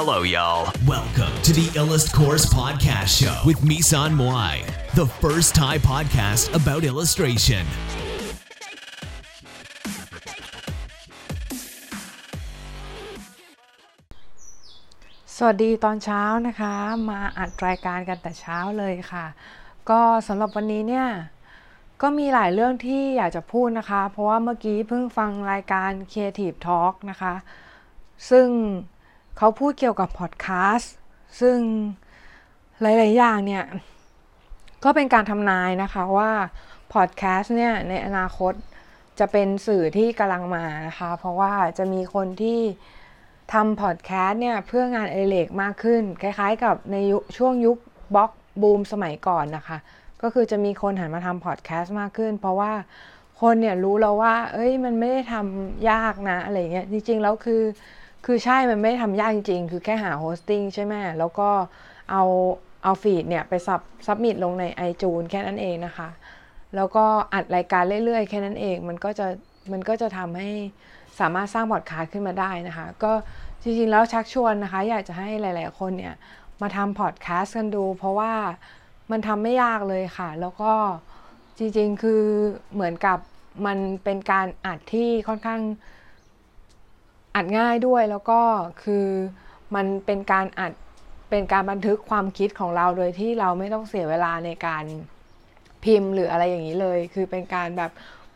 Hello, y'all. Welcome to the Illust Course Podcast Show with Misan Moai, the first Thai podcast about illustration. สวัสดีตอนเช้านะคะ มาอัดรายการกันแต่เช้าเลยค่ะ ก็สำหรับวันนี้เนี่ย ก็มีหลายเรื่องที่อยากจะพูดนะคะ เพราะว่าเมื่อกี้เพิ่งฟังรายการ Creative Talk นะคะ ซึ่ง เขาพูดเกี่ยวกับพอดแคสต์ซึ่งหลาย ๆ อย่างเนี่ย ก็เป็นการทำนายนะคะว่าพอดแคสต์เนี่ย ในอนาคตจะเป็นสื่อที่กำลังมานะคะ เพราะว่าจะมีคนที่ทำพอดแคสต์เนี่ย เพื่องานอดิเรกมากขึ้น คล้าย ๆ กับในช่วงยุค blog boom สมัยก่อนนะคะ ก็คือจะมีคนหันมาทำพอดแคสต์มากขึ้น เพราะว่าคนเนี่ยรู้แล้วว่า เอ้ยมันไม่ได้ทำยากนะอะไรเงี้ยจริง ๆ แล้วคือ คือใช่มันไม่ทำยากจริงๆ คือแค่หา hosting ใช่ไหมแล้วก็เอาเอา feed เนี่ยไป sub submit ลงใน iTunes แค่นั้นเองนะคะ แล้วก็อัดรายการเรื่อยๆ แค่นั้นเอง มันก็จะมันก็จะทำให้สามารถสร้างพอดแคสต์ขึ้นมาได้นะคะ ก็จริงๆ แล้วชักชวนนะคะ อยากจะให้หลายๆ คนเนี่ยมาทำพอดแคสต์กันดู เพราะว่ามันทำไม่ยากเลยค่ะ แล้วก็จริงๆ คือเหมือนกับมันเป็นการอัดที่ค่อนข้าง อัดง่ายด้วยแล้วก็คือมันเป็นการอัดเป็นการบันทึกความคิดของเราโดยที่เราไม่ต้องเสียเวลาในการพิมพ์หรืออะไรอย่างนี้เลย คือเป็นการแบบ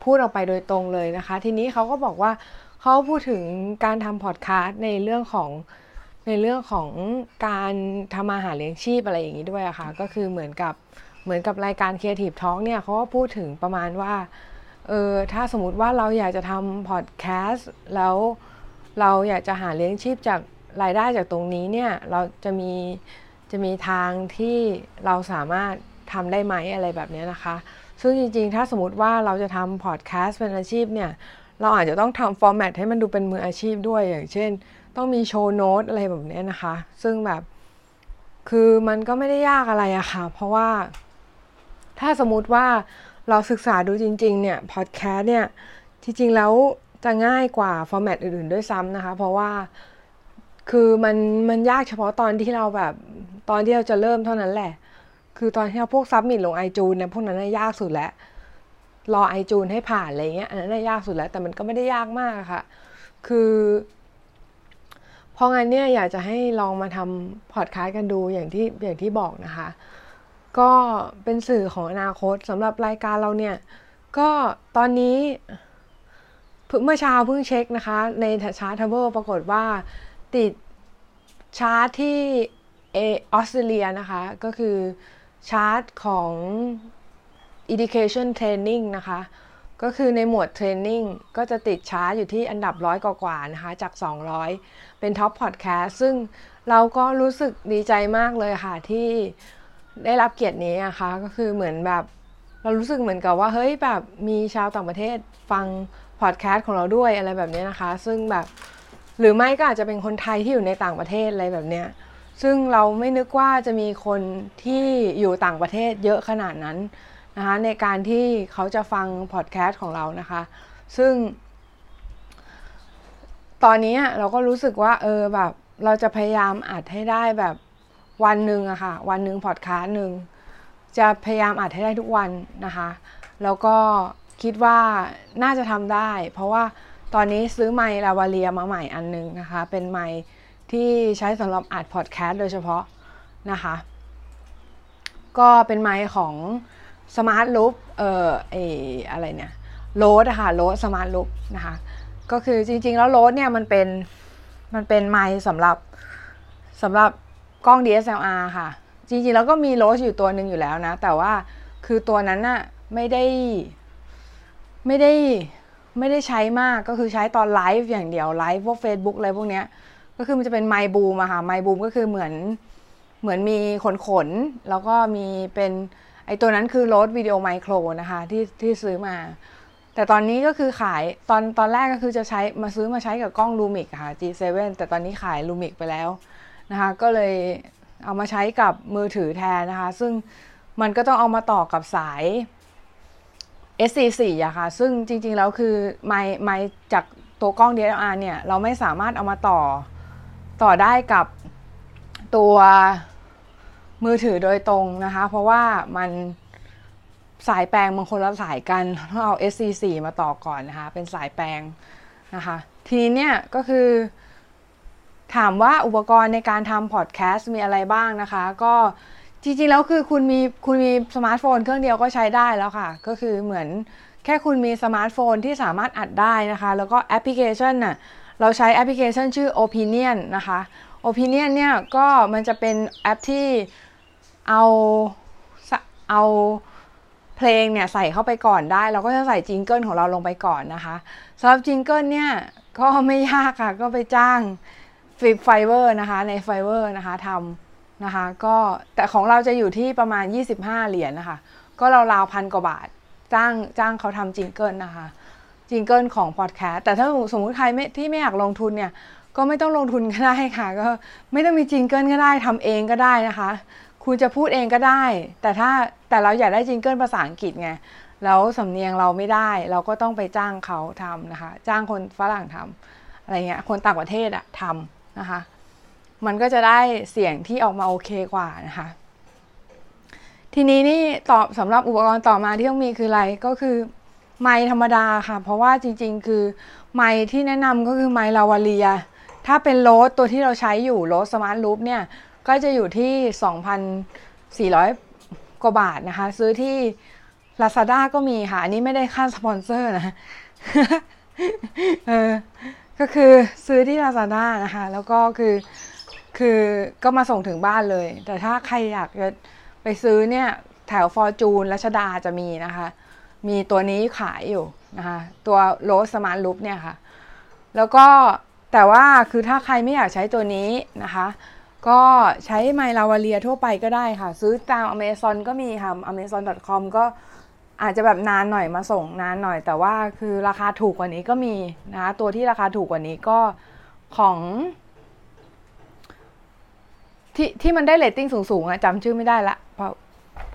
พูดออกไปโดยตรงเลยนะคะ ทีนี้เขาก็บอกว่าเขาพูดถึงการทำพอดคาสต์ในเรื่องของในเรื่องของการทำอาหารเลี้ยงชีพอะไรอย่างนี้ด้วยอะคะ่ะก็คือเหมือนกับเหมือนกับรายการ Creative Talk เนี่ยเขาก็พูดถึงประมาณว่าเออถ้าสมมติว่าเราอยากจะทำพอดแคสต์แล้ว เราอยากจะหาเลี้ยงชีพจากรายได้จากตรงนี้เนี่ยเราจะมีจะมีทางที่เราสามารถทำได้ไหมอะไรแบบนี้นะคะ ซึ่งจริงๆ ถ้าสมมติว่าเราจะทำพอดแคสต์เป็นอาชีพเนี่ย เราอาจจะต้องทำ format ให้มันดูเป็นมืออาชีพด้วย อย่างเช่น ต้องมี show note อะไรแบบนี้นะคะ ซึ่งแบบคือมันก็ไม่ได้ยากอะไรอะค่ะ เพราะว่า ถ้าสมมติว่าเราศึกษาดูจริง ๆ เนี่ย พอดแคสต์เนี่ย จริงๆ แล้ว จะง่ายกว่า format อื่นๆด้วยซ้ำนะคะ เพราะว่าคือมันมันยากเฉพาะตอนที่เราแบบตอนที่เราจะเริ่มเท่านั้นแหละ คือตอนที่เราพวก submit ลง iTunes เนี่ยพวกนั้นยากสุดแล้วรอไอจูนให้ผ่านอะไรเงี้ยอันนั้นยากสุดแล้ว แต่มันก็ไม่ได้ยากมากค่ะ คือเพราะงั้นเนี่ยอยากจะให้ลองมาทำพอดแคสต์กันดูอย่างที่อย่างที่บอกนะคะ ก็เป็นสื่อของอนาคตสำหรับรายการเราเนี่ย ก็ตอนนี้ เมื่อเช้าเพิ่งเช็คนะคะ ใน Chartable ปรากฏว่าติดชาร์ตที่เอออสเตรเลียนะคะ ก็คือชาร์ตของ education training นะคะ ก็คือในหมวด training ก็จะติดชาร์ตอยู่ที่อันดับร้อยกว่าๆนะคะ จาก 200 เป็นท็อปพอดแคสต์ซึ่งเราก็รู้สึกดีใจมากเลยค่ะ ที่ได้รับเกียรตินี้นะคะ ก็คือเหมือนแบบ เรารู้สึกเหมือนกับว่า เฮ้ยแบบมีชาวต่างประเทศฟัง พอดแคสต์ของเราด้วยอะไรแบบนี้นะคะ ซึ่งแบบหรือไม่ก็อาจจะเป็นคนไทยที่อยู่ในต่างประเทศอะไรแบบเนี้ยซึ่งเราไม่นึกว่าจะมีคนที่อยู่ต่างประเทศเยอะขนาดนั้นนะคะในการที่เขาจะฟังพอดแคสต์ของเรานะคะ ซึ่ง ตอนนี้เราก็รู้สึกว่าเออแบบเราจะพยายามอัดให้ได้แบบวันหนึ่งอะค่ะวันหนึ่งพอดแคสต์หนึ่งจะพยายามอัดให้ได้ทุกวันนะคะ แล้วก็ คิดว่าน่าจะทำได้ เพราะว่าตอนนี้ซื้อไมค์ลาวาเลียมาใหม่อันนึงนะคะ เป็นไมค์ที่ใช้สำหรับอัดพอดแคสต์โดยเฉพาะนะคะ ก็เป็นไมค์ของ smartLav เอ่อไออะไรเนี่ย Rode อะค่ะ Rode smartLav นะคะ ก็คือจริงๆ แล้ว Rode เนี่ยมันเป็นมันเป็นไมค์สำหรับสำหรับกล้อง DSLR ค่ะ จริงๆ แล้วก็มี Rode อยู่ตัวหนึ่งอยู่แล้วนะ แต่ว่าคือตัวนั้นน่ะไม่ได้ ไม่ได้ไม่ได้ใช้มากก็คือใช้ตอนไลฟ์อย่างเดียวไลฟ์พวก Facebook อะไรพวกเนี้ยก็คือมันจะเป็นไมบูมอะค่ะไมบูมก็คือเหมือนเหมือนมีขนขนแล้วก็มีเป็นไอตัวนั้นคือรดวิดีโอไมโครนะคะที่ที่ซื้อมา แต่ตอนนี้ก็คือขายตอนตอนแรกก็คือจะใช้มาซื้อมาใช้กับกล้องลูมิกค่ะ G7 แต่ตอนนี้ขายลูมิกไปแล้วนะคะก็เลยเอามาใช้กับมือถือแทนนะคะ ซึ่งมันก็ต้องเอามาต่อกับสาย SC4 อะค่ะ ซึ่งจริงๆ แล้วคือไมไมจากตัวกล้อง DSLR เนี่ย เราไม่สามารถเอามาต่อต่อได้กับตัวมือถือโดยตรงนะคะ เพราะว่ามันสายแปลงบางคนละสายกันต้องเอา SC4 มาต่อก่อนนะคะ เป็นสายแปลงนะคะ ทีนี้เนี่ยก็คือถามว่าอุปกรณ์ในการทำพอดแคสต์มีอะไรบ้างนะคะ ก็ จริงๆแล้วคือคุณมีคุณมีสมาร์ทโฟนเครื่องเดียวก็ใช้ได้แล้วค่ะ ก็คือเหมือนแค่คุณมีสมาร์ทโฟนที่สามารถอัดได้นะคะ แล้วก็แอปพลิเคชันน่ะเราใช้แอปพลิเคชันชื่อ Opinion นะคะ Opinion เนี่ยก็มันจะเป็นแอปที่เอาเอาเพลงเนี่ยใส่เข้าไปก่อนได้ เราก็จะใส่จิงเกิลของเราลงไปก่อนนะคะสำหรับจิงเกิลเนี่ยก็ไม่ยากค่ะ ก็ไปจ้างฟิ Fiverr นะคะใน Fiverr นะคะทำ นะคะก็แต่ของเราจะอยู่ที่ประมาณ 25 เหรียญนะคะ ก็เราราวพันกว่าบาทจ้างจ้างเขาทำจิงเกิลนะคะจิงเกิลของพอดแคสต์แต่ถ้าสมมติใครไม่ที่ไม่อยากลงทุนเนี่ย ก็ไม่ต้องลงทุนก็ได้ค่ะ ก็ไม่ต้องมีจิงเกิลก็ได้ทำเองก็ได้นะคะ คุณจะพูดเองก็ได้ แต่ถ้าแต่เราอยากได้จิงเกิลภาษาอังกฤษไงแล้วสำเนียงเราไม่ได้ เราก็ต้องไปจ้างเขาทำนะคะ จ้างคนฝรั่งทำอะไรเงี้ยคนต่างประเทศอะทำนะคะ มันก็จะได้เสียงที่ออกมาโอเคกว่านะคะ ทีนี้นี่ตอบสำหรับอุปกรณ์ต่อมาที่ต้องมีคืออะไรก็คือไมค์ธรรมดาค่ะ เพราะว่าจริง ๆ คือไมค์ที่แนะนำก็คือไมค์ลาวาเลีย ถ้าเป็น Rode ตัวที่เราใช้อยู่ Rode smartLav เนี่ยก็จะอยู่ที่ 2,400 กว่าบาทนะคะ ซื้อที่ Lazada ก็มีค่ะ อันนี้ไม่ได้ค่าสปอนเซอร์นะเออก็คือซื้อที่ Lazada นะคะ แล้วก็คือ คือก็มาส่งถึงบ้านเลย แต่ถ้าใครอยากจะไปซื้อเนี่ยแถวฟอร์จูนรัชดาจะมีนะคะ มีตัวนี้ขายอยู่นะคะ ตัว Rode smartLav เนี่ยค่ะ แล้วก็แต่ว่าคือถ้าใครไม่อยากใช้ตัวนี้นะคะ ก็ใช้ไมค์ lavalier ทั่วไปก็ได้ค่ะ ซื้อตาม Amazon ก็มีค่ะ amazon.com ก็อาจจะแบบนานหน่อยมาส่งนานหน่อย แต่ว่าคือราคาถูกกว่านี้ก็มีนะคะตัวที่ราคาถูกกว่านี้ก็ของ ที่ที่มันได้เรตติ้งสูงๆอะจำชื่อไม่ได้ละ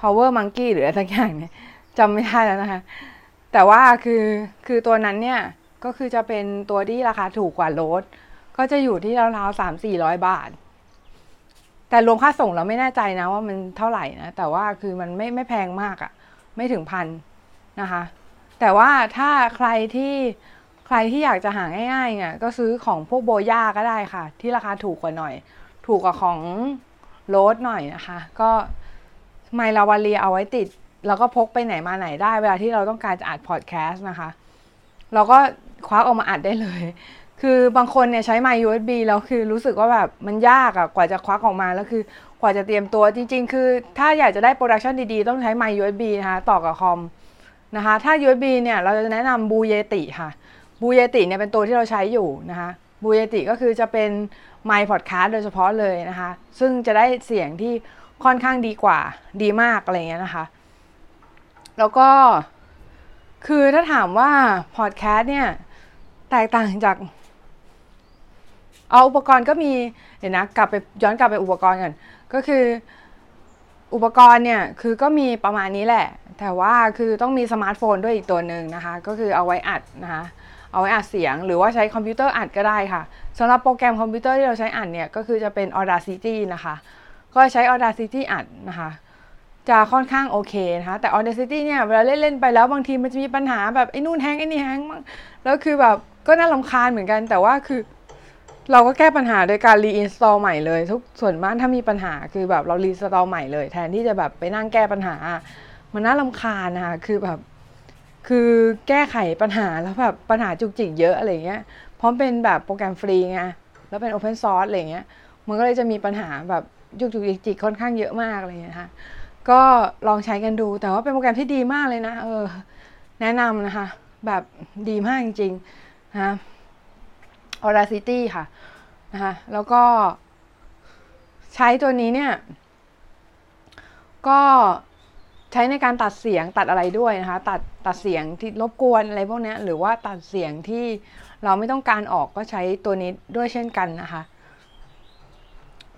power monkey หรืออะไรสักอย่างเนี่ยจำไม่ได้แล้วนะคะ แต่ว่าคือคือตัวนั้นเนี่ย ก็คือจะเป็นตัวที่ราคาถูกกว่าโรสก็จะอยู่ที่ราวๆสามสี่ร้อยบาท แต่รวมค่าส่งเราไม่แน่ใจนะว่ามันเท่าไหร่นะ แต่ว่าคือมันไม่ไม่แพงมากอะ่ะ ไม่ถึงพันนะคะ แต่ว่าถ้าใครที่ใครที่อยากจะหาง่ายๆเนี่ยก็ซื้อของพวกโบย่าก็ได้ค่ะ ที่ราคาถูกกว่าหน่อย ถูกกว่าของโรสหน่อยนะคะ ก็ไมลาวาเลียเอาไว้ติด แล้วก็พกไปไหนมาไหนได้ เวลาที่เราต้องการจะอัดพอดแคสต์นะคะ เราก็คว้าออกมาอัดได้เลย คือบางคนเนี่ยใช้ไมค์ USB แล้วคือรู้สึกว่าแบบมันยากอะกว่าจะควักออกมาแล้วคือกว่าจะเตรียมตัวจริง ๆ คือถ้าอยากจะได้ production ดีๆ ต้องใช้ไมค์ USB นะคะต่อกับคอมนะคะ ถ้า USB เนี่ยเราจะแนะนำ Blue Yeti ค่ะ Blue Yeti เนี่ยเป็นตัวที่เราใช้อยู่นะคะ Blue Yeti ก็คือจะเป็น ไมค์พอดแคสต์โดยเฉพาะเลยนะคะ ซึ่งจะได้เสียงที่ค่อนข้างดีกว่าดีมากอะไรเงี้ยนะคะ แล้วก็คือถ้าถามว่าพอดแคสต์เนี่ย แตกต่างจากเอาอุปกรณ์ก็มีเดี๋ยวนะกลับไปย้อนกลับไปอุปกรณ์ก่อนก็คืออุปกรณ์เนี่ยคือก็มีประมาณนี้แหละ แต่ว่าคือต้องมีสมาร์ทโฟนด้วยอีกตัวหนึ่งนะคะ ก็คือเอาไว้อัดนะคะ เอาไว้อัดเสียง หรือว่าใช้คอมพิวเตอร์อัดก็ได้ค่ะสำหรับโปรแกรมคอมพิวเตอร์ที่เราใช้อัดเนี่ยก็คือจะเป็น Audacity นะคะ ก็ใช้ Audacity อัดนะคะจะค่อนข้างโอเคนะคะแต่ Audacity เนี่ยเวลาเล่นๆไปแล้วบางทีมันจะมีปัญหาแบบไอ้นู่น hang ไอ้นี่ hangแล้วคือแบบก็น่ารำคาญเหมือนกันแต่ว่าคือเราก็แก้ปัญหาโดยการ reinstall ใหม่เลย ทุกส่วนมากถ้ามีปัญหาคือแบบเรา reinstall ใหม่เลย แทนที่จะแบบไปนั่งแก้ปัญหา มันน่ารำคาญนะคะคือแบบ คือแก้ไขปัญหาแล้วแบบปัญหาจุกจิกเยอะอะไรเงี้ยเพราะเป็นแบบโปรแกรมฟรีไงแล้วเป็น open source อะไรเงี้ยมันก็เลยจะมีปัญหาแบบจุกจุกจิกจิกค่อนข้างเยอะมากอะไรเงี้ยค่ะก็ลองใช้กันดูแต่ว่าเป็นโปรแกรมที่ดีมากเลยนะ เออ แนะนำนะคะ แบบดีมากจริงๆนะ Audacity ค่ะนะคะแล้วก็ใช้ตัวนี้เนี่ย ก็ ใช้ในการตัดเสียงตัดอะไรด้วยนะคะ ตัดตัดเสียงที่รบกวนอะไรพวกนี้หรือว่าตัดเสียงที่เราไม่ต้องการออกก็ใช้ตัวนี้ด้วยเช่นกันนะคะ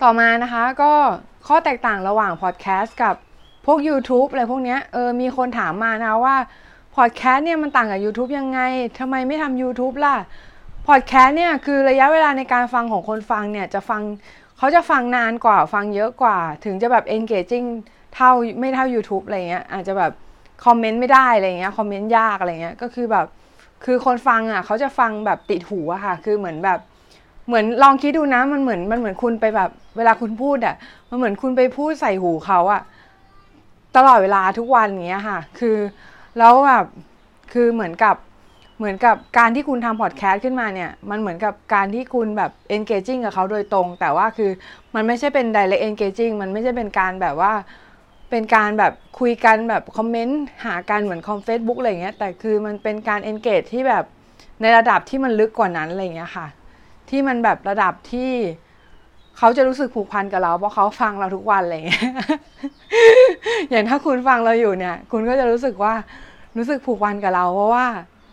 ต่อมานะคะก็ข้อแตกต่างระหว่างพอดแคสต์กับพวก YouTube อะไรพวกนี้เออมีคนถามมานะว่าพอดแคสต์เนี่ยมันต่างกับ YouTube ยังไงทำไมไม่ทำ YouTube ล่ะพอดแคสต์เนี่ยคือระยะเวลาในการฟังของคนฟังเนี่ยจะฟังเขาจะฟังนานกว่าฟังเยอะกว่า ถึงจะแบบ engaging เท่าไม่เท่า YouTube อะไรเงี้ยอาจจะแบบคอมเมนต์ไม่ได้อะไรเงี้ยคอมเมนต์ยากอะไรเงี้ยก็คือแบบคือคนฟังอะเขาจะฟังแบบติดหูอะค่ะ คือเหมือนแบบเหมือนลองคิดดูนะมันเหมือนมันเหมือนคุณไปแบบ เวลาคุณพูดอะมันเหมือนคุณไปพูดใส่หูเขาอะตลอดเวลาทุกวันเงี้ยค่ะ คือแล้วแบบคือเหมือนกับเหมือนกับการที่คุณทำพอดแคสต์ขึ้นมาเนี่ย มันเหมือนกับการที่คุณแบบ engaging กับเขาโดยตรง แต่ว่าคือมันไม่ใช่เป็น direct engaging มันไม่ใช่เป็นการแบบว่า เป็นการแบบคุยกันแบบคอมเมนต์หากันเหมือนคอมเฟซบุ๊กอะไรเงี้ยแต่คือมันเป็นการ engage ที่แบบในระดับที่มันลึกกว่านั้นอะไรเงี้ยค่ะ ที่มันแบบระดับที่เขาจะรู้สึกผูกพันกับเราเพราะเขาฟังเราทุกวันอะไรเงี้ยอย่างถ้าคุณฟังเราอยู่เนี่ย คุณก็จะรู้สึกว่ารู้สึกผูกพันกับเรา เพราะว่า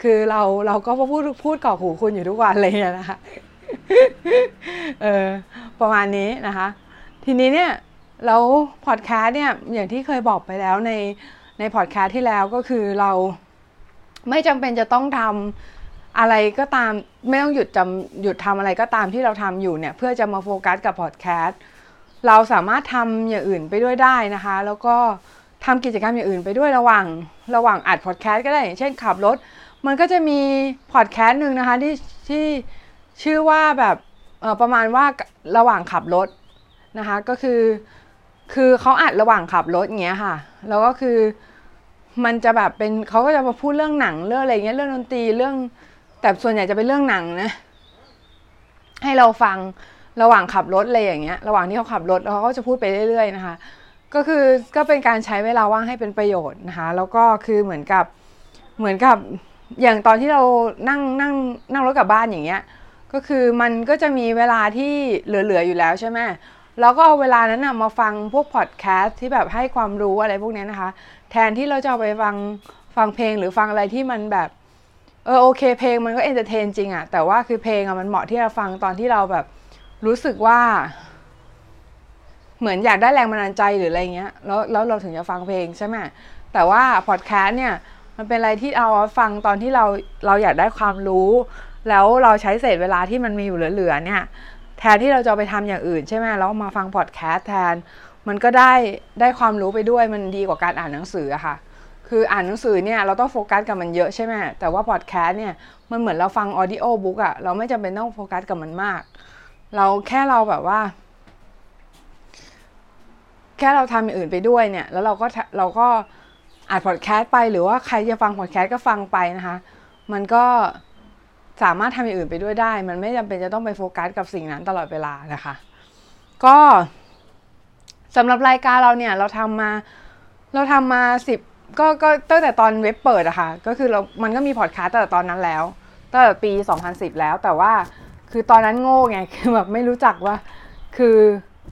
คือเราเราก็พูดพูดก่อหูคุณอยู่ทุกวันเลยนะคะเออประมาณนี้นะคะ ทีนี้เนี่ย แล้วพอดแคสต์เนี่ยอย่างที่เคยบอกไปแล้วในในพอดแคสต์ที่แล้วก็คือเราไม่จำเป็นจะต้องทำอะไรก็ตามไม่ต้องหยุดจำหยุดทำอะไรก็ตามที่เราทำอยู่เนี่ย เพื่อจะมาโฟกัสกับพอดแคสต์เราสามารถทำอย่างอื่นไปด้วยได้นะคะ แล้วก็ทำกิจกรรมอย่างอื่นไปด้วยระหว่างระหว่างอัดพอดแคสต์ก็ได้ เช่นขับรถ มันก็จะมีพอดแคสต์หนึ่งนะคะที่ที่ชื่อว่าแบบประมาณว่าระหว่างขับรถนะคะ ก็คือ คือเขาอัดระหว่างขับรถอย่างเงี้ยค่ะ แล้วก็คือมันจะแบบเป็นเขาก็จะมาพูดเรื่องหนังเรื่องอะไรเงี้ยเรื่องดนตรีเรื่อง แต่ส่วนใหญ่จะเป็นเรื่องหนังนะ ให้เราฟังระหว่างขับรถอะไรอย่างเงี้ย ระหว่างที่เขาขับรถเขาก็จะพูดไปเรื่อย ๆ นะคะ ก็คือก็เป็นการใช้เวลาว่างให้เป็นประโยชน์นะคะ แล้วก็คือเหมือนกับเหมือนกับอย่างตอนที่เรานั่งนั่งนั่งรถกลับบ้านอย่างเงี้ย ก็คือมันก็จะมีเวลาที่เหลือๆอยู่แล้วใช่ไหม เราก็เอาเวลานั้นนะมาฟังพวกพอดแคสต์ที่แบบให้ความรู้อะไรพวกนี้นะคะ แทนที่เราจะเอาไปฟังฟังเพลงหรือฟังอะไรที่มันแบบเออโอเค เพลงมันก็ entertain จริงอะแต่ว่าคือเพลงอะมันเหมาะที่จะฟังตอนที่เราแบบรู้สึกว่า เหมือนอยากได้แรงบันดาลใจหรืออะไรเงี้ยแล้วแล้วเราถึงจะฟังเพลงใช่ไหมแต่ว่าพอดแคสต์เนี่ยมันเป็นอะไรที่เอาฟังตอนที่เราเราอยากได้ความรู้ แล้วเราใช้เศษเวลาที่มันมีอยู่เหลือๆเนี่ย แทนที่เราจะไปทำอย่างอื่นใช่ไหมแล้วมาฟังพอดแคสต์แทน มันก็ได้ได้ความรู้ไปด้วยมันดีกว่าการอ่านหนังสืออะค่ะ คืออ่านหนังสือเนี่ยเราต้องโฟกัสกับมันเยอะใช่ไหมแต่ว่าพอดแคสต์เนี่ยมันเหมือนเราฟัง audiobook อะเราไม่จำเป็นต้องโฟกัสกับมันมาก เราแค่เราแบบว่า แค่เราทำอย่างอื่นไปด้วยเนี่ย แล้วเราก็เราก็อ่านพอดแคสต์ไปหรือว่าใครจะฟังพอดแคสต์ก็ฟังไปนะคะ มันก็ สามารถทำอย่างอื่นไปด้วยได้ มันไม่จำเป็นจะต้องไปโฟกัสกับสิ่งนั้นตลอดเวลานะคะ ก็สำหรับรายการเราเนี่ยเราทำมาเราทำมาสิบก็ก็ตั้งแต่ตอนเว็บเปิดอะคะ่ะก็คือเรา มันก็มีพอดคาสต์ตั้งแต่ตอนนั้นแล้วตั้งแต่ปี 2010 แล้วแต่ว่าคือตอนนั้นโง่ไงคือแบบไม่รู้จักว่า คือ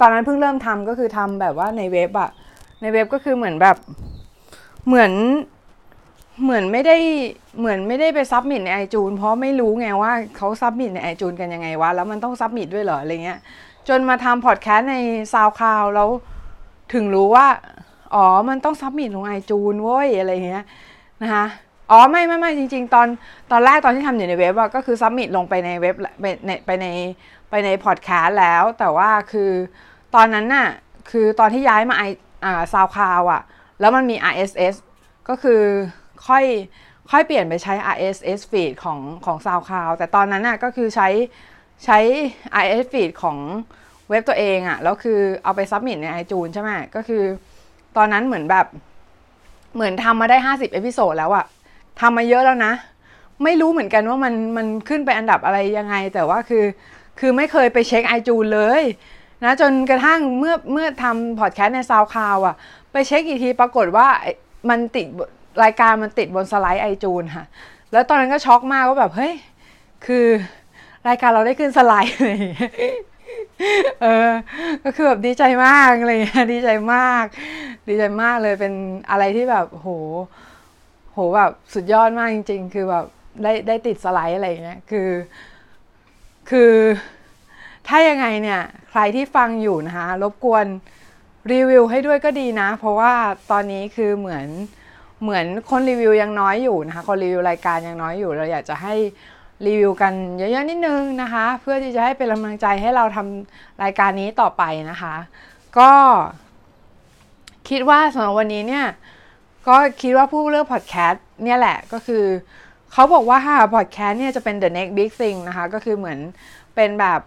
ตอนนั้นเพิ่งเริ่มทำก็คือทำแบบว่าในเว็บอะในเว็บก็คือเหมือนแบบเหมือน เหมือนไม่ได้เหมือนไม่ได้ไป submit ใน iTunes เพราะไม่รู้ไงว่าเขา submit ใน iTunes กันยังไงวะแล้วมันต้อง submit ด้วยเหรออะไรเงี้ย จนมาทำพอดแคสต์ใน SoundCloud แล้วถึงรู้ว่า อ๋อมันต้อง submit ลง iTunes เว้ยอะไรเงี้ยนะคะอ๋อไม่ไม่ไม่จริง ๆ ตอนตอนแรกตอนที่ทำอยู่ในเว็บอะก็คือ submit ลงไปในเว็บไปในไปในไปในพอดแคสต์แล้ว แต่ว่าคือตอนนั้นน่ะคือตอนที่ย้ายมาไออ่า SoundCloud อะแล้วมันมี RSS ก็คือ ค่อยค่อยเปลี่ยนไปใช้ RSS feed ของของ SoundCloud แต่ตอนนั้นน่ะก็คือใช้ใช้ RSS feed ของเว็บตัวเองอะ่ะแล้วคือเอาไป submit ใน iTunes ใช่ไหมก็คือตอนนั้นเหมือนแบบเหมือนทำมาได้ 50 episode แล้วอะทำมาเยอะแล้วนะ ไม่รู้เหมือนกันว่ามันมันขึ้นไปอันดับอะไรยังไง แต่ว่าคือคือไม่เคยไปเช็ค iTunes เลยนะจนกระทั่งเมื่อเมื่อทำพอดแคสต์ใน SoundCloud อะไปเช็คอีกทีปรากฏว่ามันติด รายการมันติดบนสไลด์ไอจูนค่ะ แล้วตอนนั้นก็ช็อกมากว่าแบบเฮ้ยคือรายการเราได้ขึ้นสไลด์เลยเออ ก็คือแบบดีใจมากเลยดีใจมาก ดีใจมากเลยเป็นอะไรที่แบบโห โหแบบสุดยอดมากจริง ๆ คือแบบได้ได้ติดสไลด์อะไรเงี้ยคือ คือถ้ายังไงเนี่ย ใครที่ฟังอยู่นะคะ รบกวนรีวิวให้ด้วยก็ดีนะ เพราะว่าตอนนี้คือเหมือน เหมือนคนรีวิวยังน้อยอยู่นะคะ คนรีวิวรายการยังน้อยอยู่ เราอยากจะให้รีวิวกันเยอะๆนิดนึงนะคะ เพื่อที่จะให้เป็นกำลังใจให้เราทำรายการนี้ต่อไปนะคะ ก็คิดว่าสำหรับวันนี้เนี่ยก็คิดว่าผู้เลือกพอดแคสต์เนี่ยแหละก็คือเขาบอกว่าพอดแคสต์เนี่ยจะเป็น the next big thing นะคะ ก็คือเหมือนเป็นแบบ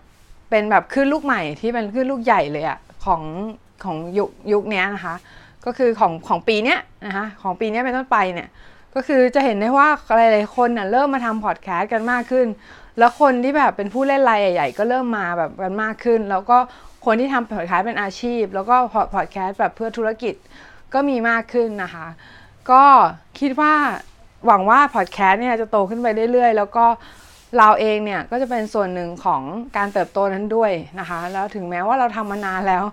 เป็นแบบขึ้นลูกใหม่ที่เป็นขึ้นลูกใหญ่เลยอะของของยุคยุคนี้นะคะ ก็คือของของปีเนี้ยนะคะของปีนี้เป็นต้นไปเนี่ยก็คือจะเห็นได้ว่าหลายๆคนน่ะเริ่มมาทำพอดแคสต์กันมากขึ้น แล้วคนที่แบบเป็นผู้เล่นรายใหญ่ ๆ ก็เริ่มมาแบบกันมากขึ้น แล้วก็คนที่ทำพอดแคสต์เป็นอาชีพ แล้วก็พอดแคสต์แบบเพื่อธุรกิจก็มีมากขึ้นนะคะ ก็คิดว่าหวังว่าพอดแคสต์เนี่ยจะโตขึ้นไปเรื่อยๆ แล้วก็เราเองเนี่ยก็จะเป็นส่วนหนึ่งของการเติบโตนั้นด้วยนะคะ แล้วถึงแม้ว่าเราทำมานานแล้ว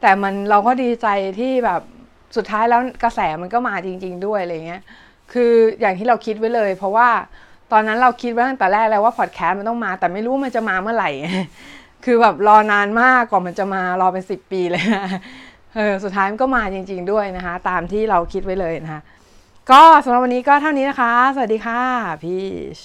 แต่มันเราก็ดีใจที่แบบ สุดท้ายแล้วกระแสมันก็มาจริง ๆ ด้วยอะไรเงี้ยคืออย่างที่เราคิดไว้เลย เพราะว่าตอนนั้นเราคิดไว้ตั้งแต่แรกแล้วว่าพอดแคสต์มันต้องมา แต่ไม่รู้มันจะมาเมื่อไหร่ คือแบบรอนานมากกว่ามันจะมารอเป็นสิบปีเลยนะเออสุดท้ายมันก็มาจริง ๆ ด้วยนะคะ ตามที่เราคิดไว้เลยนะคะ ก็สำหรับวันนี้ก็เท่านี้นะคะ สวัสดีค่ะพีช